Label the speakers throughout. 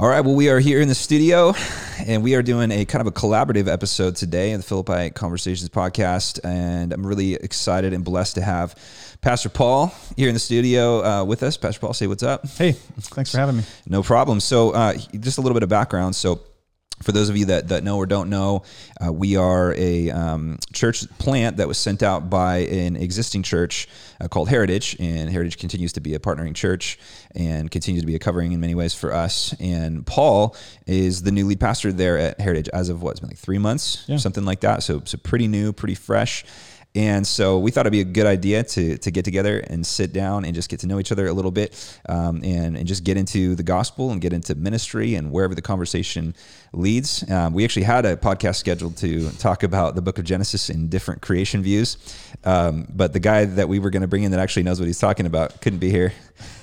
Speaker 1: All right. Well, we are here in the studio and we are doing a kind of a collaborative episode today of the Philippi Conversations podcast. And I'm really excited and blessed to have Pastor Paul here in the studio uh, with us. Pastor Paul, say what's up.
Speaker 2: Hey, thanks for having me.
Speaker 1: No problem. So, uh, just a little bit of background. So, for those of you that, that know or don't know, uh, we are a um, church plant that was sent out by an existing church uh, called Heritage, and Heritage continues to be a partnering church and continues to be a covering in many ways for us. And Paul is the new lead pastor there at Heritage as of what, it's been like three months, yeah. something like that. So, so pretty new, pretty fresh. And so we thought it'd be a good idea to, to get together and sit down and just get to know each other a little bit um, and, and just get into the gospel and get into ministry and wherever the conversation leads. Um, we actually had a podcast scheduled to talk about the book of Genesis in different creation views. Um, but the guy that we were going to bring in that actually knows what he's talking about couldn't be here.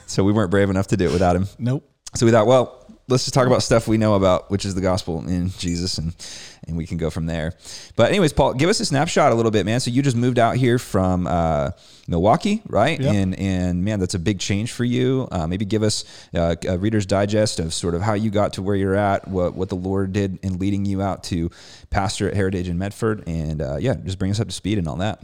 Speaker 1: So we weren't brave enough to do it without him.
Speaker 2: Nope.
Speaker 1: So we thought, well, let's just talk about stuff we know about, which is the gospel in Jesus, and and we can go from there. But anyways, Paul, give us a snapshot a little bit, man. So you just moved out here from uh, Milwaukee, right? Yep. And and man, that's a big change for you. Uh, maybe give us uh, a Reader's Digest of sort of how you got to where you're at, what what the Lord did in leading you out to pastor at Heritage in Medford, and uh, yeah, just bring us up to speed and all that.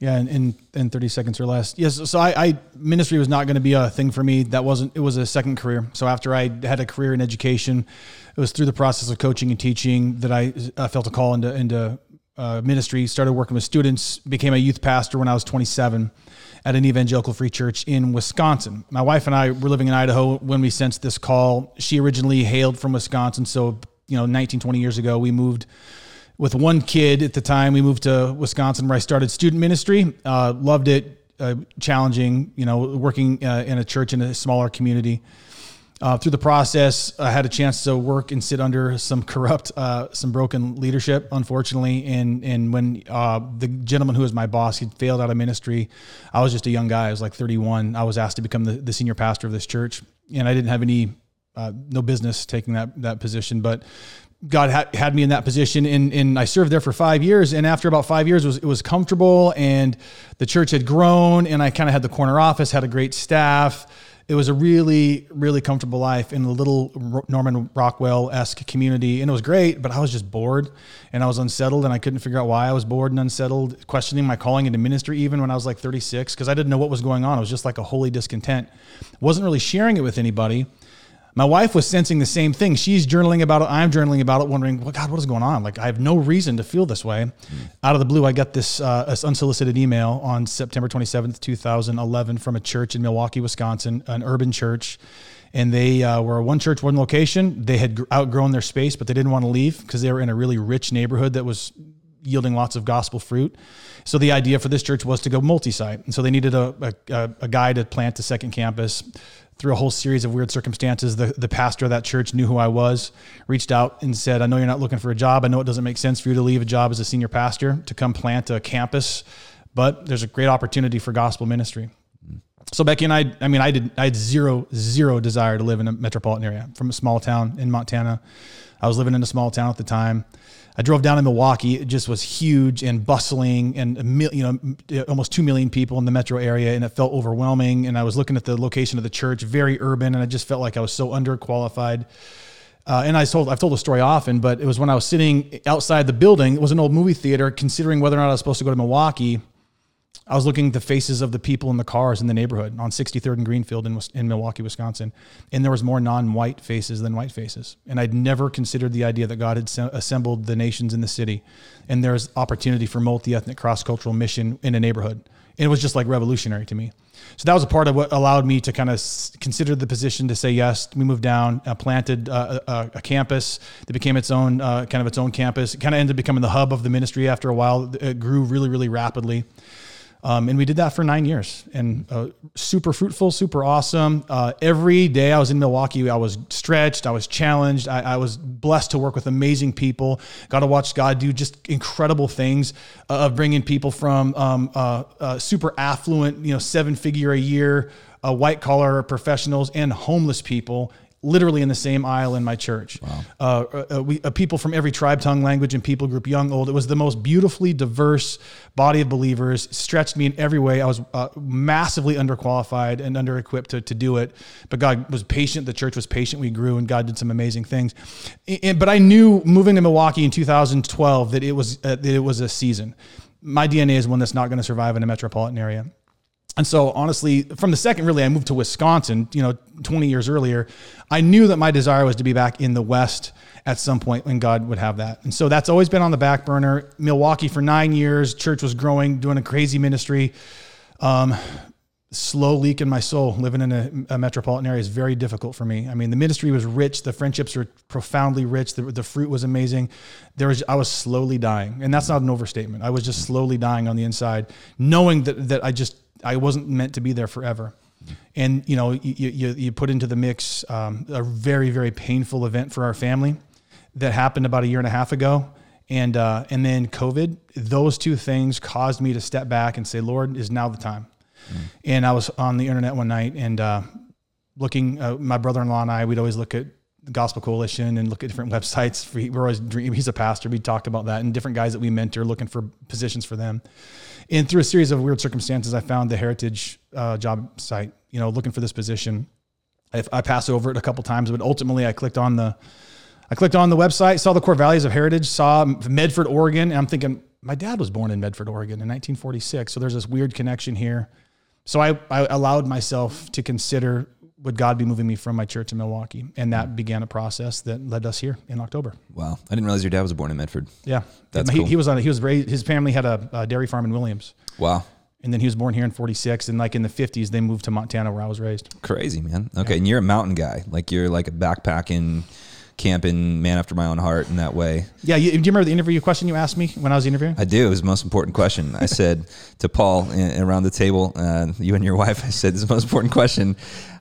Speaker 2: Yeah, in, in, in 30 seconds or less. Yes, so I, I ministry was not going to be a thing for me. That wasn't. It was a second career. So after I had a career in education, it was through the process of coaching and teaching that I, I felt a call into into uh, ministry. Started working with students. Became a youth pastor when I was 27 at an evangelical free church in Wisconsin. My wife and I were living in Idaho when we sensed this call. She originally hailed from Wisconsin, so you know, 19, 20 years ago, we moved with one kid at the time. We moved to Wisconsin where I started student ministry. Uh, loved it, uh, challenging, you know, working uh, in a church in a smaller community. Uh, through the process, I had a chance to work and sit under some corrupt, uh, some broken leadership, unfortunately. And and when uh, the gentleman who was my boss, he failed out of ministry. I was just a young guy. I was like 31. I was asked to become the, the senior pastor of this church, and I didn't have any uh, no business taking that that position. But God had, had me in that position and, and I served there for five years. And after about five years, it was, it was comfortable and the church had grown and I kind of had the corner office, had a great staff. It was a really, really comfortable life in a little Norman Rockwell esque community. And it was great, but I was just bored and I was unsettled and I couldn't figure out why I was bored and unsettled, questioning my calling into ministry even when I was like 36 because I didn't know what was going on. It was just like a holy discontent. Wasn't really sharing it with anybody. My wife was sensing the same thing. She's journaling about it. I'm journaling about it, wondering, well, God, what is going on? Like, I have no reason to feel this way. Mm. Out of the blue, I got this, uh, this unsolicited email on September 27th, 2011, from a church in Milwaukee, Wisconsin, an urban church. And they uh, were one church, one location. They had outgrown their space, but they didn't want to leave because they were in a really rich neighborhood that was yielding lots of gospel fruit. So the idea for this church was to go multi-site, and so they needed a, a, a guy to plant a second campus through a whole series of weird circumstances, the, the pastor of that church knew who I was, reached out and said, I know you're not looking for a job. I know it doesn't make sense for you to leave a job as a senior pastor to come plant a campus, but there's a great opportunity for gospel ministry. So Becky and I, I mean, I did, I had zero, zero desire to live in a metropolitan area from a small town in Montana. I was living in a small town at the time. I drove down to Milwaukee. It just was huge and bustling, and you know, almost two million people in the metro area, and it felt overwhelming. And I was looking at the location of the church, very urban, and I just felt like I was so underqualified. Uh, and I told I've told the story often, but it was when I was sitting outside the building. It was an old movie theater, considering whether or not I was supposed to go to Milwaukee. I was looking at the faces of the people in the cars in the neighborhood on 63rd and Greenfield in, in Milwaukee, Wisconsin, and there was more non-white faces than white faces. And I'd never considered the idea that God had assembled the nations in the city, and there's opportunity for multi-ethnic, cross-cultural mission in a neighborhood. And it was just like revolutionary to me. So that was a part of what allowed me to kind of consider the position to say yes. We moved down, uh, planted uh, a, a, campus that became its own uh, kind of its own campus. It kind of ended up becoming the hub of the ministry after a while. It grew really, really rapidly. Um, and we did that for nine years and uh, super fruitful, super awesome. Uh, every day I was in Milwaukee, I was stretched, I was challenged, I, I was blessed to work with amazing people. Got to watch God do just incredible things uh, of bringing people from um, uh, uh, super affluent, you know, seven figure a year, uh, white collar professionals and homeless people literally in the same aisle in my church. Uh, uh, we, uh, people from every tribe, tongue, language, and people group, young, old. It was the most beautifully diverse body of believers. Stretched me in every way. I was uh, massively underqualified and under-equipped to, to do it, but God was patient. The church was patient. We grew, and God did some amazing things. And, but I knew moving to Milwaukee in 2012 that it was uh, that it was a season. My DNA is one that's not going to survive in a metropolitan area. And so honestly, from the second really I moved to Wisconsin, you know, 20 years earlier, I knew that my desire was to be back in the West at some point when God would have that. And so that's always been on the back burner. Milwaukee for nine years, church was growing, doing a crazy ministry. Um, slow leak in my soul. Living in a, a, metropolitan area is very difficult for me. I mean, the ministry was rich, the friendships were profoundly rich, the, the fruit was amazing. There was I was slowly dying, and that's not an overstatement. I was just slowly dying on the inside, knowing that that I just I wasn't meant to be there forever. And you know, you, you, you put into the mix um, a very very painful event for our family that happened about a year and a half ago, and uh, and then COVID. Those two things caused me to step back and say, Lord, is now the time. Mm. And I was on the internet one night and uh, looking. Uh, my brother-in-law and I, we'd always look at the Gospel Coalition and look at different websites. We're always dream, he's a pastor. We talked about that and different guys that we mentor, looking for positions for them. And through a series of weird circumstances, I found the Heritage uh, job site. You know, looking for this position. I, I passed over it a couple times, but ultimately, I clicked on the, I clicked on the website, saw the core values of Heritage, saw Medford, Oregon, and I'm thinking, my dad was born in Medford, Oregon in 1946. So there's this weird connection here. So I, I allowed myself to consider would God be moving me from my church in Milwaukee? And that began a process that led us here in October.
Speaker 1: Wow. I didn't realize your dad was born in Medford.
Speaker 2: Yeah. That's he, cool. he was on, he was raised, his family had a, a, dairy farm in Williams.
Speaker 1: Wow.
Speaker 2: And then he was born here in 46. And like in the 50s, they moved to Montana where I was raised.
Speaker 1: Crazy, man. Okay. Yeah. And you're a mountain guy. Like you're like a backpacking, camping man after my own heart in that way.
Speaker 2: Yeah. You, do you remember the interview question you asked me when I was interviewing?
Speaker 1: I do. It was the most important question. I said to Paul in, around the table, uh, you and your wife, I said, this is the most important question.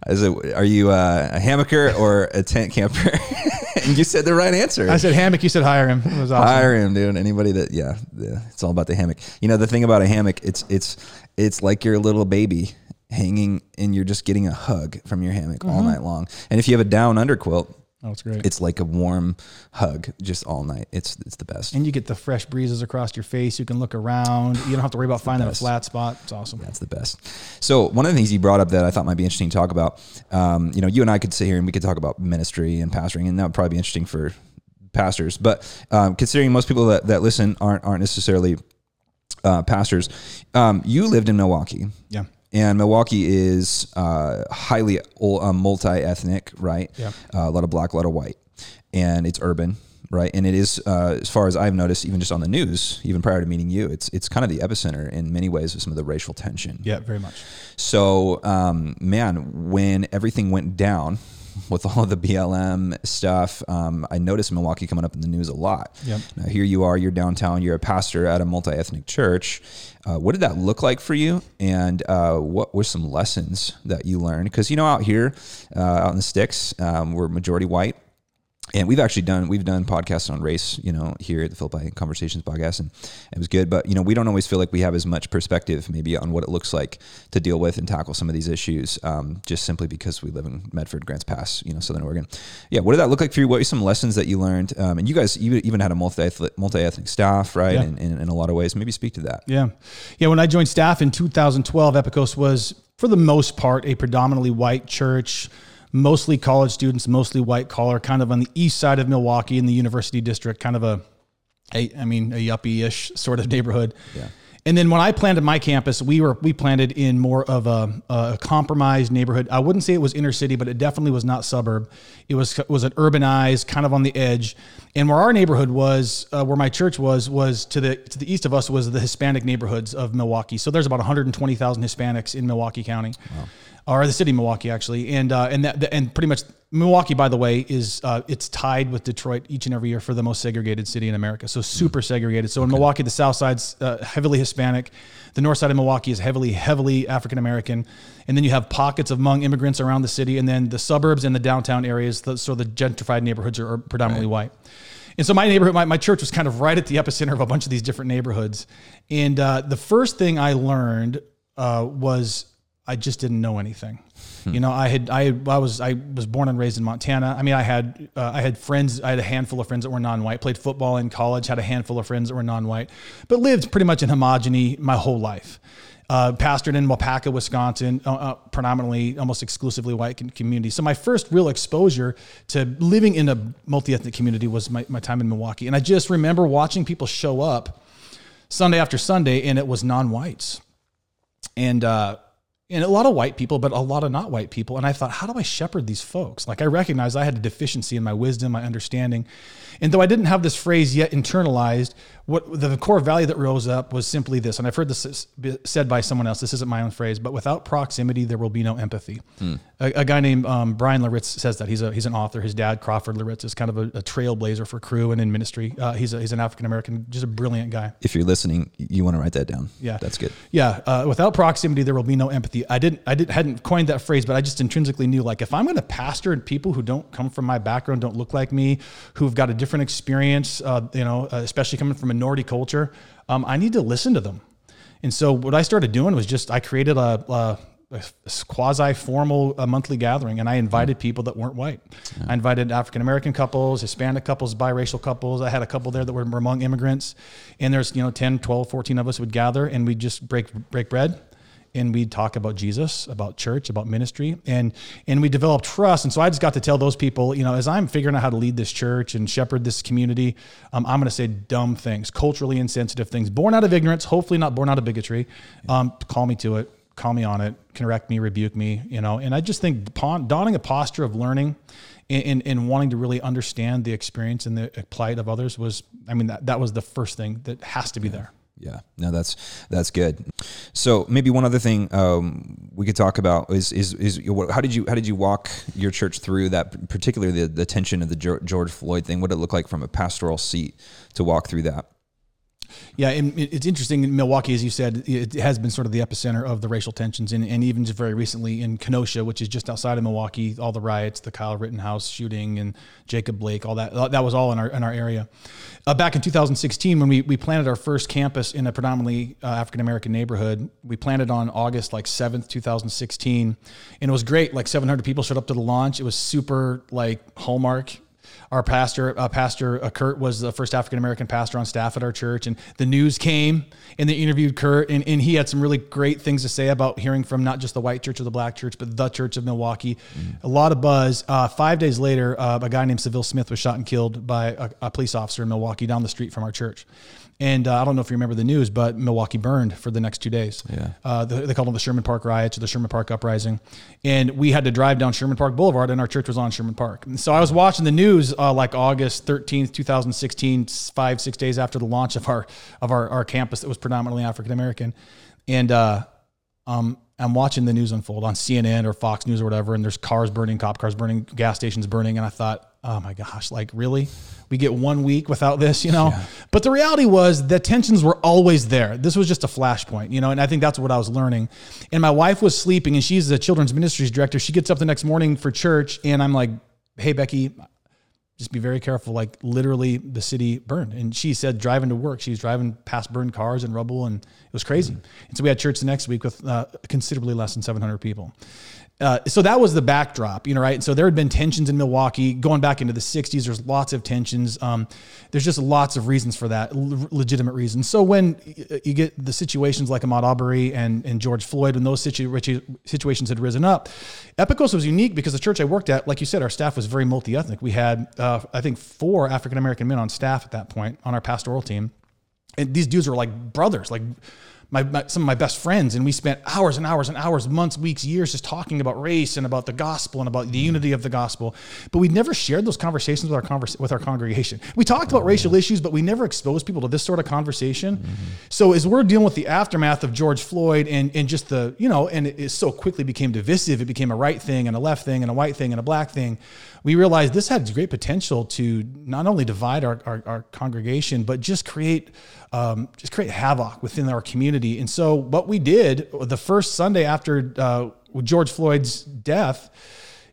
Speaker 1: I said, are you uh, a hammocker or a tent camper? and you said the right answer.
Speaker 2: I said hammock. You said hire him. It was awesome.
Speaker 1: Hire him, dude. Anybody that, yeah, yeah, it's all about the hammock. You know, the thing about a hammock, it's, it's, it's like your little baby hanging and you're just getting a hug from your hammock mm-hmm. all night long. And if you have a down under quilt,
Speaker 2: Oh, it's great.
Speaker 1: It's like a warm hug just all night. It's it's the best.
Speaker 2: And you get the fresh breezes across your face. You can look around. You don't have to worry about finding a flat spot. It's awesome.
Speaker 1: That's the best. So one of the things you brought up that I thought might be interesting to talk about, um, you know, you and I could sit here and we could talk about ministry and pastoring, and that would probably be interesting for pastors. But um, considering most people that, that listen aren't aren't necessarily uh, pastors, um, you lived in Milwaukee.
Speaker 2: Yeah
Speaker 1: and Milwaukee is uh, highly uh, multi-ethnic, right?
Speaker 2: Yeah.
Speaker 1: Uh, a lot of black, a lot of white, and it's urban, right? And it is, uh, as far as I've noticed, even just on the news, even prior to meeting you, it's it's kind of the epicenter in many ways of some of the racial tension.
Speaker 2: Yeah, very much.
Speaker 1: So, um, man, when everything went down with all of the BLM stuff. Um, I noticed Milwaukee coming up in the news a lot.
Speaker 2: Yep.
Speaker 1: Now here you are, you're downtown, you're a pastor at a multi-ethnic church. Uh, what did that look like for you? And uh, what were some lessons that you learned? Because you know, out here, uh, out in the sticks, um, we're majority white and we've actually done we've done podcasts on race you know here at the philippi conversations podcast and it was good. But you know we don't always feel like we have as much perspective maybe on what it looks like to deal with and tackle some of these issues um, just simply because we live in medford grants pass you know southern oregon. Yeah what did that look like for you? What were some lessons that you learned? Um, and you guys even had a multi multi-ethnic staff right? Yeah. in, in, in a lot of ways. Maybe speak to that.
Speaker 2: Yeah. Yeah when i joined staff in 2012 epikos was for the most part a predominantly white church mostly college students, mostly white collar, kind of on the east side of Milwaukee in the University District, kind of a, a I mean, a yuppie-ish sort of neighborhood.
Speaker 1: Yeah.
Speaker 2: And then when I planted my campus, we were we planted in more of a, a, compromised neighborhood. I wouldn't say it was inner city, but it definitely was not suburb. It was was an urbanized, kind of on the edge. And where our neighborhood was, uh, where my church was, was to the to the east of us was the Hispanic neighborhoods of Milwaukee. So there's about 120,000 Hispanics in Milwaukee County. Wow or the city of Milwaukee actually, and uh, and that and pretty much Milwaukee, by the way, is uh, it's tied with Detroit each and every year for the most segregated city in America. So super segregated. So in Milwaukee, the South Side's uh, heavily Hispanic, the North Side of Milwaukee is heavily heavily African American, and then you have pockets of Hmong immigrants around the city, and then the suburbs and the downtown areas. The, so the gentrified neighborhoods are, are predominantly right. white. And so my neighborhood, my, my church was kind of right at the epicenter of a bunch of these different neighborhoods. And uh, the first thing I learned uh, was I just didn't know anything. You know, I had I I was I was born and raised in Montana. I mean, I had uh, I had friends. I had a handful of friends that were non-white. Played football in college. Had a handful of friends that were non-white, but lived pretty much in homogeny my whole life. Uh, pastored in Waupaca, Wisconsin, uh, uh, predominantly almost exclusively white community. So my first real exposure to living in a multi-ethnic community was my, my time in Milwaukee, and I just remember watching people show up Sunday after Sunday, and it was non-whites, and uh, and a lot of white people, but a lot of not white people. And I thought, how do I shepherd these folks? Like I recognized I had a deficiency in my wisdom, my understanding. And though I didn't have this phrase yet internalized, what the core value that rose up was simply this. And I've heard this said by someone else. This isn't my own phrase, but without proximity, there will be no empathy. Hmm. A, a, guy named um, Bryan Loritts says that he's a, he's an author. His dad, Crawford Loritts, is kind of a, a trailblazer for Cru and in ministry. Uh, he's a, he's an African American, just a brilliant guy.
Speaker 1: If you're listening, you want to write that down.
Speaker 2: Yeah,
Speaker 1: that's good.
Speaker 2: Yeah, uh, without proximity, there will be no empathy. I didn't I didn't hadn't coined that phrase, but I just intrinsically knew like if I'm going to pastor and people who don't come from my background, don't look like me, who've got a different experience, uh, you know, uh, especially coming from minority culture, um, I need to listen to them. And so what I started doing was just I created a, a a quasi formal monthly gathering and I invited mm. people that weren't white. Yeah. I invited African American couples, Hispanic couples, biracial couples. I had a couple there that were Hmong immigrants. And there's, you know, 10, 12, 14 of us would gather and we'd just break break bread and we'd talk about Jesus, about church, about ministry, and and we developed trust. And so I just got to tell those people, you know, as I'm figuring out how to lead this church and shepherd this community, um, I'm going to say dumb things, culturally insensitive things, born out of ignorance, hopefully not born out of bigotry. Um, call me to it, call me on it, correct me, rebuke me, you know. And I just think donning a posture of learning and, and, wanting to really understand the experience and the plight of others was, I mean, that, that was the first thing that has to be there.
Speaker 1: Yeah, no, that's that's good. So maybe one other thing um, we could talk about is is is how did you how did you walk your church through that, particularly the, the tension of the George Floyd thing? What did it look like from a pastoral seat to walk through that?
Speaker 2: Yeah, it's interesting. In Milwaukee, as you said, it has been sort of the epicenter of the racial tensions, and, and even just very recently in Kenosha, which is just outside of Milwaukee, all the riots, the Kyle Rittenhouse shooting, and Jacob Blake, all that that was all in our in our area. Uh, back in 2016, when we we planted our first campus in a predominantly uh, African American neighborhood, we planted on August like 7th, 2016, and it was great. Like 700 people showed up to the launch. It was super like hallmark our pastor, uh, Pastor uh, Kurt, was the first African American pastor on staff at our church, and the news came and they interviewed Kurt, and, and he had some really great things to say about hearing from not just the white church or the black church, but the Church of Milwaukee. Mm-hmm. A lot of buzz. Uh, five days later, uh, a guy named Sylville Smith was shot and killed by a, a police officer in Milwaukee down the street from our church. And uh, I don't know if you remember the news, but Milwaukee burned for the next two days.
Speaker 1: Yeah. Uh,
Speaker 2: the, they called them the Sherman Park riots or the Sherman Park uprising. And we had to drive down Sherman Park Boulevard, and our church was on Sherman Park. And so I was watching the news uh, like August 13th, 2016, five, six days after the launch of our of our, our campus that was predominantly African American. And uh, um, I'm watching the news unfold on CNN or Fox News or whatever, and there's cars burning, cop cars burning, gas stations burning. And I thought, oh my gosh, like really? We get one week without this, you know? Yeah. But the reality was the tensions were always there. This was just a flashpoint, you know? And I think that's what I was learning. And my wife was sleeping and she's the children's ministries director. She gets up the next morning for church and I'm like, hey, Becky, just be very careful. Like literally the city burned. And she said driving to work, she was driving past burned cars and rubble and it was crazy. Mm-hmm. And so we had church the next week with uh, considerably less than 700 people. Uh, so that was the backdrop, you know, right? And So there had been tensions in Milwaukee going back into the 60s. There's lots of tensions. Um, there's just lots of reasons for that, l- legitimate reasons. So when you get the situations like Ahmaud Arbery and, and George Floyd, when those situ- situations had risen up, Epikos was unique because the church I worked at, like you said, our staff was very multi ethnic. We had, uh, I think, four African American men on staff at that point on our pastoral team. And these dudes were like brothers, like my, my, some of my best friends, and we spent hours and hours and hours, months, weeks, years just talking about race and about the gospel and about the unity of the gospel. But we never shared those conversations with our converse, with our congregation. We talked about racial issues, but we never exposed people to this sort of conversation. Mm-hmm. So as we're dealing with the aftermath of George Floyd and and just the you know, and it, it so quickly became divisive. It became a right thing and a left thing and a white thing and a black thing we realized this had great potential to not only divide our, our, our congregation, but just create um, just create havoc within our community. And so what we did the first Sunday after uh, George Floyd's death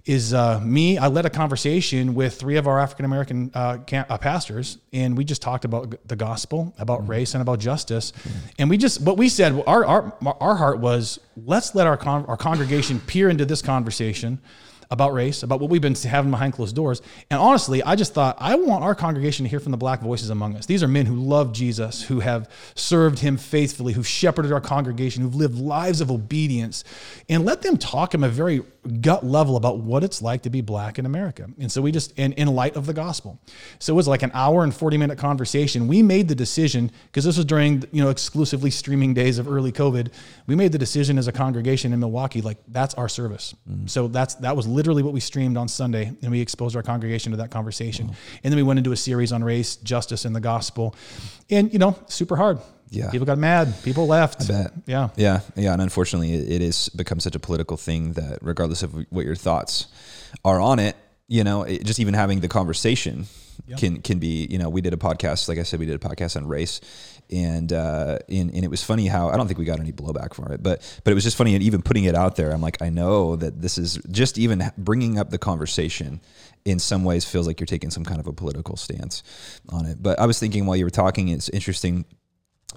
Speaker 2: is uh, me. I led a conversation with three of our African American uh, uh, pastors, and we just talked about the gospel, about mm-hmm. race, and about justice. Mm-hmm. And we just what we said. Our our our heart was let's let our con- our congregation peer into this conversation about race, about what we've been having behind closed doors. And honestly, I just thought I want our congregation to hear from the black voices among us. These are men who love Jesus, who have served him faithfully, who've shepherded our congregation, who've lived lives of obedience, and let them talk in a very gut level about what it's like to be black in America. And so we just, in, in light of the gospel. So it was like an hour and 40 minute conversation. We made the decision, because this was during, you know, exclusively streaming days of early COVID. We made the decision as a congregation in Milwaukee, like that's our service. Mm. So that's, that was literally what we streamed on Sunday. And we exposed our congregation to that conversation. And then we went into a series on race, justice, and the gospel. And, you know, super hard
Speaker 1: yeah.
Speaker 2: People got mad. People left.
Speaker 1: I bet.
Speaker 2: Yeah.
Speaker 1: Yeah. Yeah. And unfortunately, it, it is become such a political thing that regardless of what your thoughts are on it, you know, it, just even having the conversation yep. can can be. You know, we did a podcast. Like I said, we did a podcast on race, and uh, and and it was funny how I don't think we got any blowback for it, but but it was just funny and even putting it out there. I'm like, I know that this is just even bringing up the conversation in some ways feels like you're taking some kind of a political stance on it. But I was thinking while you were talking, it's interesting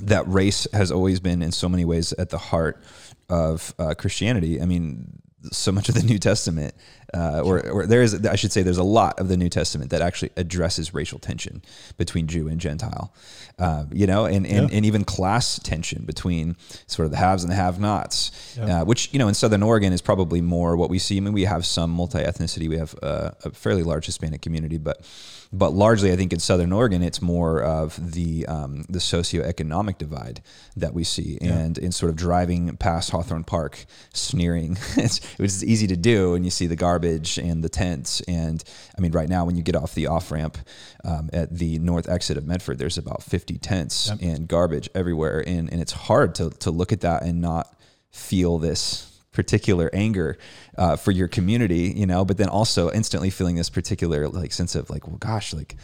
Speaker 1: that race has always been in so many ways at the heart of uh, Christianity. I mean, so much of the New Testament, uh, or, or there is, I should say, there's a lot of the New Testament that actually addresses racial tension between Jew and Gentile, uh, you know, and, and, yeah. and even class tension between sort of the haves and the have-nots, yeah. uh, which, you know, in Southern Oregon is probably more what we see. I mean, we have some multi-ethnicity. We have uh, a fairly large Hispanic community, but but largely, I think in Southern Oregon, it's more of the um, the socioeconomic divide that we see, yeah. and in sort of driving past Hawthorne Park, sneering. it's, was easy to do, and you see the garbage and the tents. And I mean, right now, when you get off the off ramp um, at the north exit of Medford, there's about 50 tents yep. and garbage everywhere, and and it's hard to to look at that and not feel this particular anger uh, for your community, you know, but then also instantly feeling this particular like sense of like, well, gosh, like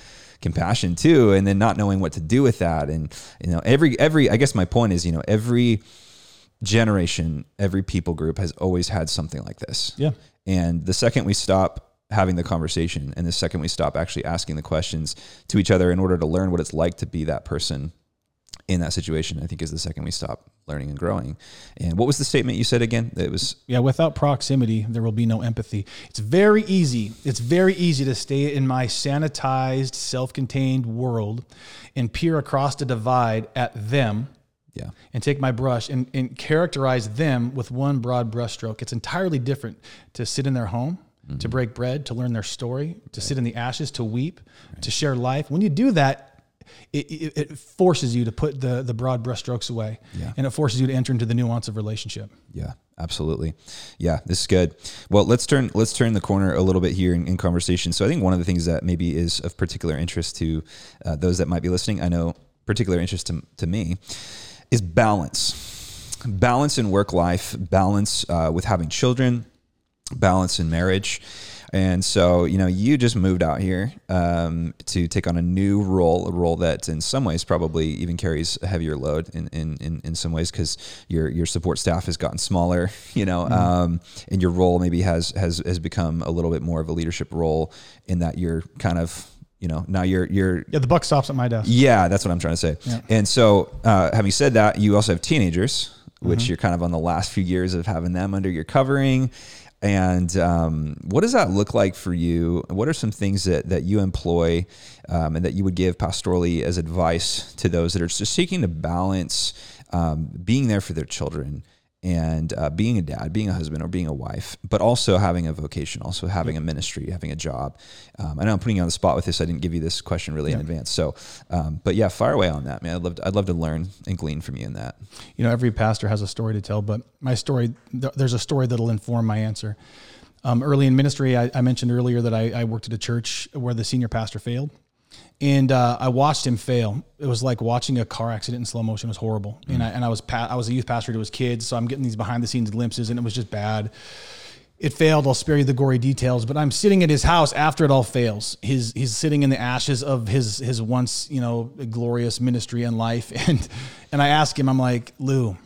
Speaker 1: compassion too, and then not knowing what to do with that. And you know, every every I guess my point is, you know, every generation, every people group has always had something like this.
Speaker 2: Yeah.
Speaker 1: And the second we stop having the conversation and the second we stop actually asking the questions to each other in order to learn what it's like to be that person in that situation, I think is the second we stop learning and growing. And what was the statement you said again? It was
Speaker 2: yeah. Without proximity, there will be no empathy. It's very easy. It's very easy to stay in my sanitized, self-contained world and peer across the divide at them.
Speaker 1: Yeah.
Speaker 2: And take my brush and, and characterize them with one broad brushstroke. It's entirely different to sit in their home, mm-hmm. to break bread, to learn their story, to right. sit in the ashes, to weep, right. to share life. When you do that, it, it, it, forces you to put the the broad brushstrokes away,
Speaker 1: yeah.
Speaker 2: and it forces you to enter into the nuance of relationship.
Speaker 1: Yeah, absolutely. Yeah, this is good. Well, let's turn let's turn the corner a little bit here in, in conversation. So I think one of the things that maybe is of particular interest to uh, those that might be listening, I know particular interest to, to me, is balance, balance in work life, balance uh, with having children, balance in marriage. And so, you know, you just moved out here um, to take on a new role, a role that in some ways probably even carries a heavier load in, in, in, in some ways because your, your support staff has gotten smaller, you know, mm-hmm. um, and your role maybe has, has, has become a little bit more of a leadership role in that you're kind of you know now you're you're
Speaker 2: yeah the buck stops at my desk
Speaker 1: yeah that's what i'm trying to say yeah. and so uh, having said that you also have teenagers which mm-hmm. you're kind of on the last few years of having them under your covering and um, what does that look like for you? What are some things that, that you employ um, and that you would give pastorally as advice to those that are just seeking to balance um, being there for their children and uh, being a dad, being a husband, or being a wife, but also having a vocation, also having a ministry, having a job. Um, I know I'm putting you on the spot with this. I didn't give you this question really yeah. in advance. So, um, but yeah, fire away on that, man. I'd love to, I'd love to learn and glean from you in that.
Speaker 2: You know, every pastor has a story to tell, but my story, th- there's a story that'll inform my answer. Um, early in ministry, I, I, mentioned earlier that I, I worked at a church where the senior pastor failed and uh, I watched him fail. It was like watching a car accident in slow motion. It was horrible. Mm. And I and I was pa- I was a youth pastor to his kids, so I'm getting these behind the scenes glimpses, and it was just bad. It failed. I'll spare you the gory details, but I'm sitting at his house after it all fails. His he's sitting in the ashes of his his once you know glorious ministry and life, and and I ask him, I'm like Lou,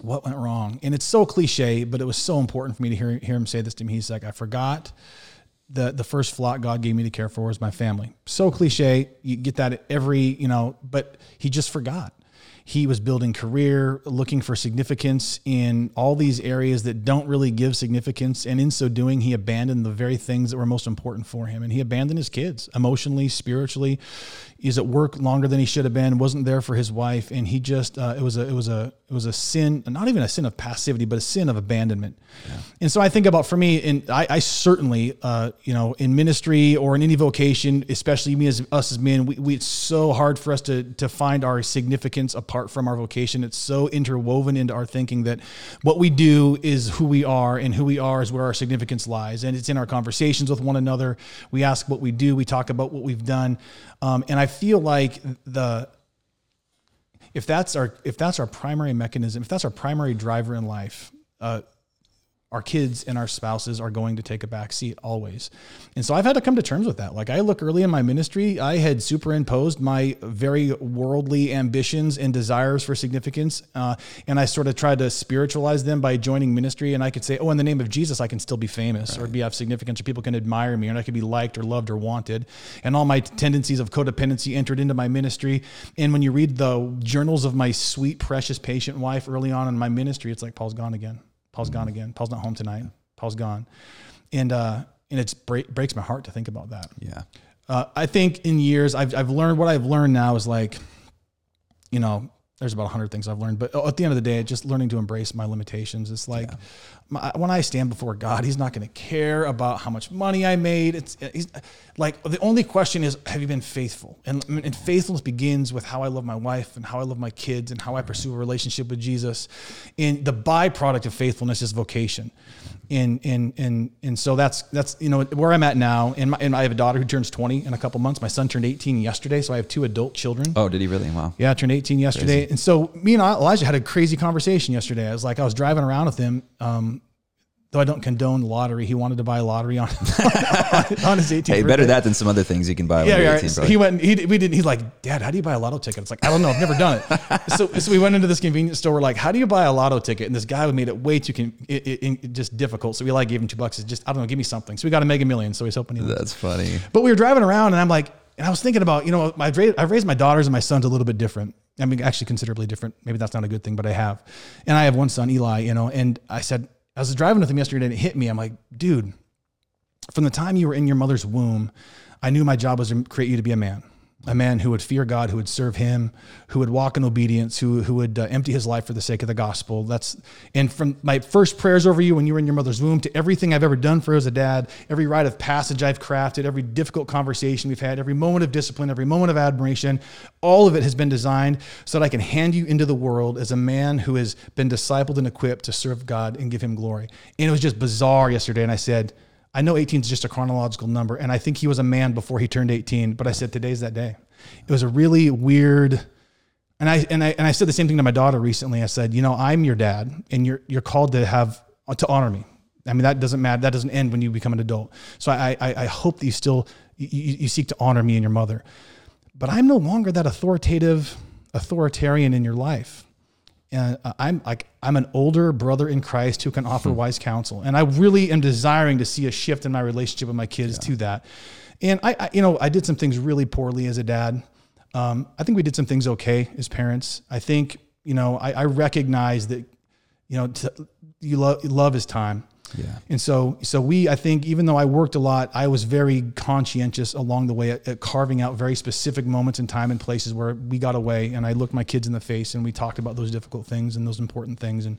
Speaker 2: what went wrong? And it's so cliche, but it was so important for me to hear, hear him say this to me. He's like, I forgot the the first flock God gave me to care for was my family. So cliche, you get that every, you know, but he just forgot. He was building career, looking for significance in all these areas that don't really give significance. And in so doing, he abandoned the very things that were most important for him. And he abandoned his kids emotionally, spiritually. He's at work longer than he should have been, wasn't there for his wife. And he just, uh, it was a, it was a, it was a sin, not even a sin of passivity, but a sin of abandonment. Yeah. And so I think about for me, and I, I certainly, uh, you know, in ministry or in any vocation, especially me as us as men, we, we, it's so hard for us to, to find our significance apart from our vocation. It's so interwoven into our thinking that what we do is who we are, and who we are is where our significance lies. And it's in our conversations with one another. We ask what we do, we talk about what we've done. Um, and I feel like the if that's our if that's our primary mechanism, if that's our primary driver in life, uh, our kids and our spouses are going to take a back seat always. And so I've had to come to terms with that. Like I look early in my ministry, I had superimposed my very worldly ambitions and desires for significance. Uh, and I sort of tried to spiritualize them by joining ministry. And I could say, oh, in the name of Jesus, I can still be famous right. or be of significance or people can admire me or I could be liked or loved or wanted. And all my tendencies of codependency entered into my ministry. And when you read the journals of my sweet, precious, patient wife early on in my ministry, it's like Paul's gone again. Paul's gone again. Paul's not home tonight. Paul's gone, and uh, and it break, breaks my heart to think about that.
Speaker 1: Yeah,
Speaker 2: uh, I think in years I've I've learned what I've learned now is like, you know, there's about 100 things I've learned, but oh, at the end of the day, just learning to embrace my limitations. It's like yeah. my, when I stand before God, He's not going to care about how much money I made. It's uh, he's, like the only question is, have you been faithful? And, and faithfulness begins with how I love my wife and how I love my kids and how I pursue a relationship with Jesus. And the byproduct of faithfulness is vocation and and and and so that's that's you know where I'm at now. And, my, and I have a daughter who turns 20 in a couple months. My son turned 18 yesterday, so I have two adult children.
Speaker 1: Oh, did he really? Wow.
Speaker 2: Yeah, I turned 18 yesterday, crazy. and so me and Elijah had a crazy conversation yesterday. I was like, I was driving around with him. Um, though I don't condone lottery, he wanted to buy a lottery on, on his 18th.
Speaker 1: Hey, better that than some other things you can buy. Yeah, yeah.
Speaker 2: Right. So he went. He we didn't. He's like, Dad, how do you buy a lotto ticket? It's like I don't know. I've never done it. so, so we went into this convenience store. We're like, how do you buy a lotto ticket? And this guy made it way too con- it, it, it, just difficult. So we like gave him two bucks. It's just I don't know. Give me something. So we got a Mega Million. So he's hoping he.
Speaker 1: That's funny.
Speaker 2: But we were driving around, and I'm like, and I was thinking about, you know, I've raised, I've raised my daughters and my sons a little bit different. I mean, actually considerably different. Maybe that's not a good thing, but I have. And I have one son, Eli, you know, and I said, I was driving with him yesterday and it hit me. I'm like, dude, from the time you were in your mother's womb, I knew my job was to create you to be a man a man who would fear God, who would serve Him, who would walk in obedience, who who would uh, empty his life for the sake of the gospel. That's and from my first prayers over you when you were in your mother's womb to everything I've ever done for you as a dad, every rite of passage I've crafted, every difficult conversation we've had, every moment of discipline, every moment of admiration, all of it has been designed so that I can hand you into the world as a man who has been discipled and equipped to serve God and give Him glory. And it was just bizarre yesterday, and I said I know 18 is just a chronological number, and I think he was a man before he turned 18. But I said today's that day. It was a really weird, and I and I and I said the same thing to my daughter recently. I said, you know, I'm your dad, and you're you're called to have to honor me. I mean, that doesn't matter. That doesn't end when you become an adult. So I I, I hope that you still you, you seek to honor me and your mother. But I'm no longer that authoritative authoritarian in your life and I'm like I'm an older brother in Christ who can offer hmm. wise counsel, and I really am desiring to see a shift in my relationship with my kids yeah. to that. And I, I, you know, I did some things really poorly as a dad. Um, I think we did some things okay as parents. I think you know I, I recognize that you know t- you love love is time,
Speaker 1: yeah.
Speaker 2: And so, so we, I think, even though I worked a lot, I was very conscientious along the way at, at, carving out very specific moments in time and places where we got away, and I looked my kids in the face and we talked about those difficult things and those important things. And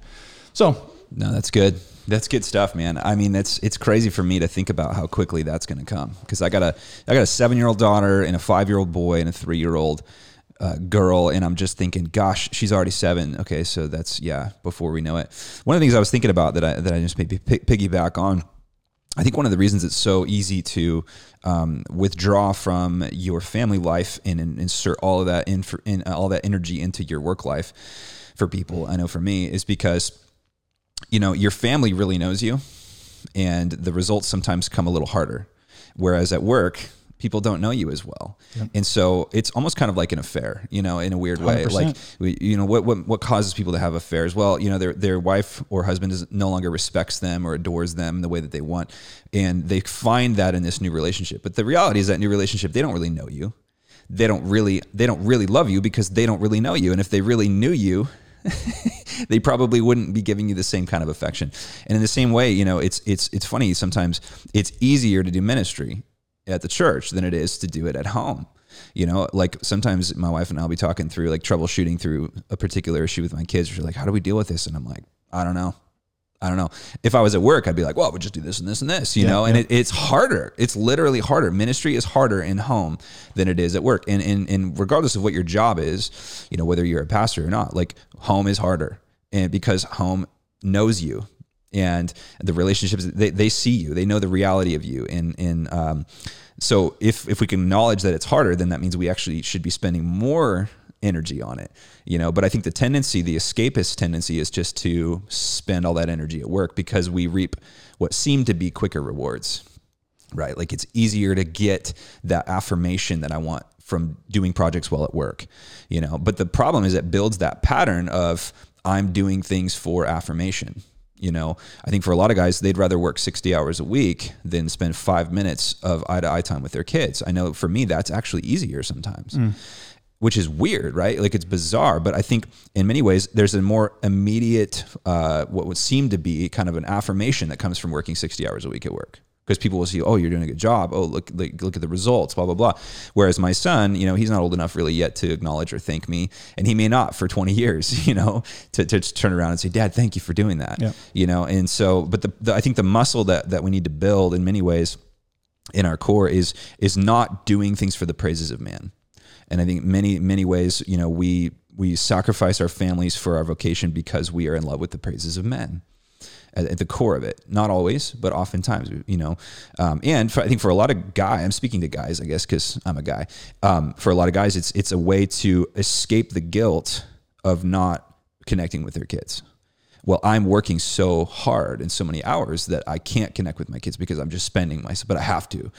Speaker 2: so,
Speaker 1: no, that's good. That's good stuff, man. I mean, it's it's crazy for me to think about how quickly that's going to come because I got a I got a seven year old daughter and a five year old boy and a three year old uh, girl, and I'm just thinking, gosh, she's already seven. Okay, so that's yeah, before we know it. One of the things I was thinking about that I that I just maybe piggyback on. I think one of the reasons it's so easy to um, withdraw from your family life and, and insert all of that in, for, in uh, all that energy into your work life for people. I know for me is because you know your family really knows you, and the results sometimes come a little harder. Whereas at work, people don't know you as well. And so it's almost kind of like an affair, you know, in a weird way.
Speaker 2: 100%.
Speaker 1: Like, you know, what, what, what causes people to have affairs? Well, you know, their, their wife or husband is no longer respects them or adores them the way that they want. And they find that in this new relationship. But the reality is that new relationship, they don't really know you. They don't really, they don't really love you because they don't really know you. And if they really knew you, they probably wouldn't be giving you the same kind of affection. And in the same way, you know, it's it's it's funny sometimes it's easier to do ministry at the church than it is to do it at home. You know, like sometimes my wife and I'll be talking through like troubleshooting through a particular issue with my kids. She's like, "How do we deal with this?" And I'm like, "I don't know." I don't know. If I was at work, I'd be like, well, we'll just do this and this and this, you
Speaker 2: Yeah,
Speaker 1: know, and
Speaker 2: yeah.
Speaker 1: it, it's harder. It's literally harder. Ministry is harder in home than it is at work. And, and, and regardless of what your job is, you know, whether you're a pastor or not, like home is harder. And because home knows you and the relationships, they, they see you, they know the reality of you. And, um, so if, if we can acknowledge that it's harder, then that means we actually should be spending more energy on it, you know. But I think the tendency, the escapist tendency, is just to spend all that energy at work because we reap what seem to be quicker rewards, right? Like it's easier to get that affirmation that I want from doing projects while at work, you know. But the problem is it builds that pattern of I'm doing things for affirmation. You know, I think for a lot of guys, they'd rather work 60 hours a week than spend five minutes of eye to eye time with their kids. I know for me, that's actually easier sometimes which is weird, right? Like it's bizarre, but I think in many ways there's a more immediate, uh, what would seem to be kind of an affirmation that comes from working 60 hours a week at work. Because people will see, oh, you're doing a good job. Oh, look, look, look at the results, blah blah blah. Whereas my son, you know, he's not old enough really yet to acknowledge or thank me, and he may not for 20 years, you know, to, to turn around and say, Dad, thank you for doing that.
Speaker 2: Yeah.
Speaker 1: You know, and so, but the, the I think the muscle that that we need to build in many ways in our core is is not doing things for the praises of man. And I think many many ways, you know, we we sacrifice our families for our vocation because we are in love with the praises of men at, at the core of it. Not always, but oftentimes, you know. Um, and for, I think for a lot of guys, I'm speaking to guys, I guess, because I'm a guy. Um, for a lot of guys, it's it's a way to escape the guilt of not connecting with their kids. Well, I'm working so hard and so many hours that I can't connect with my kids because I'm just spending myself, but I have to,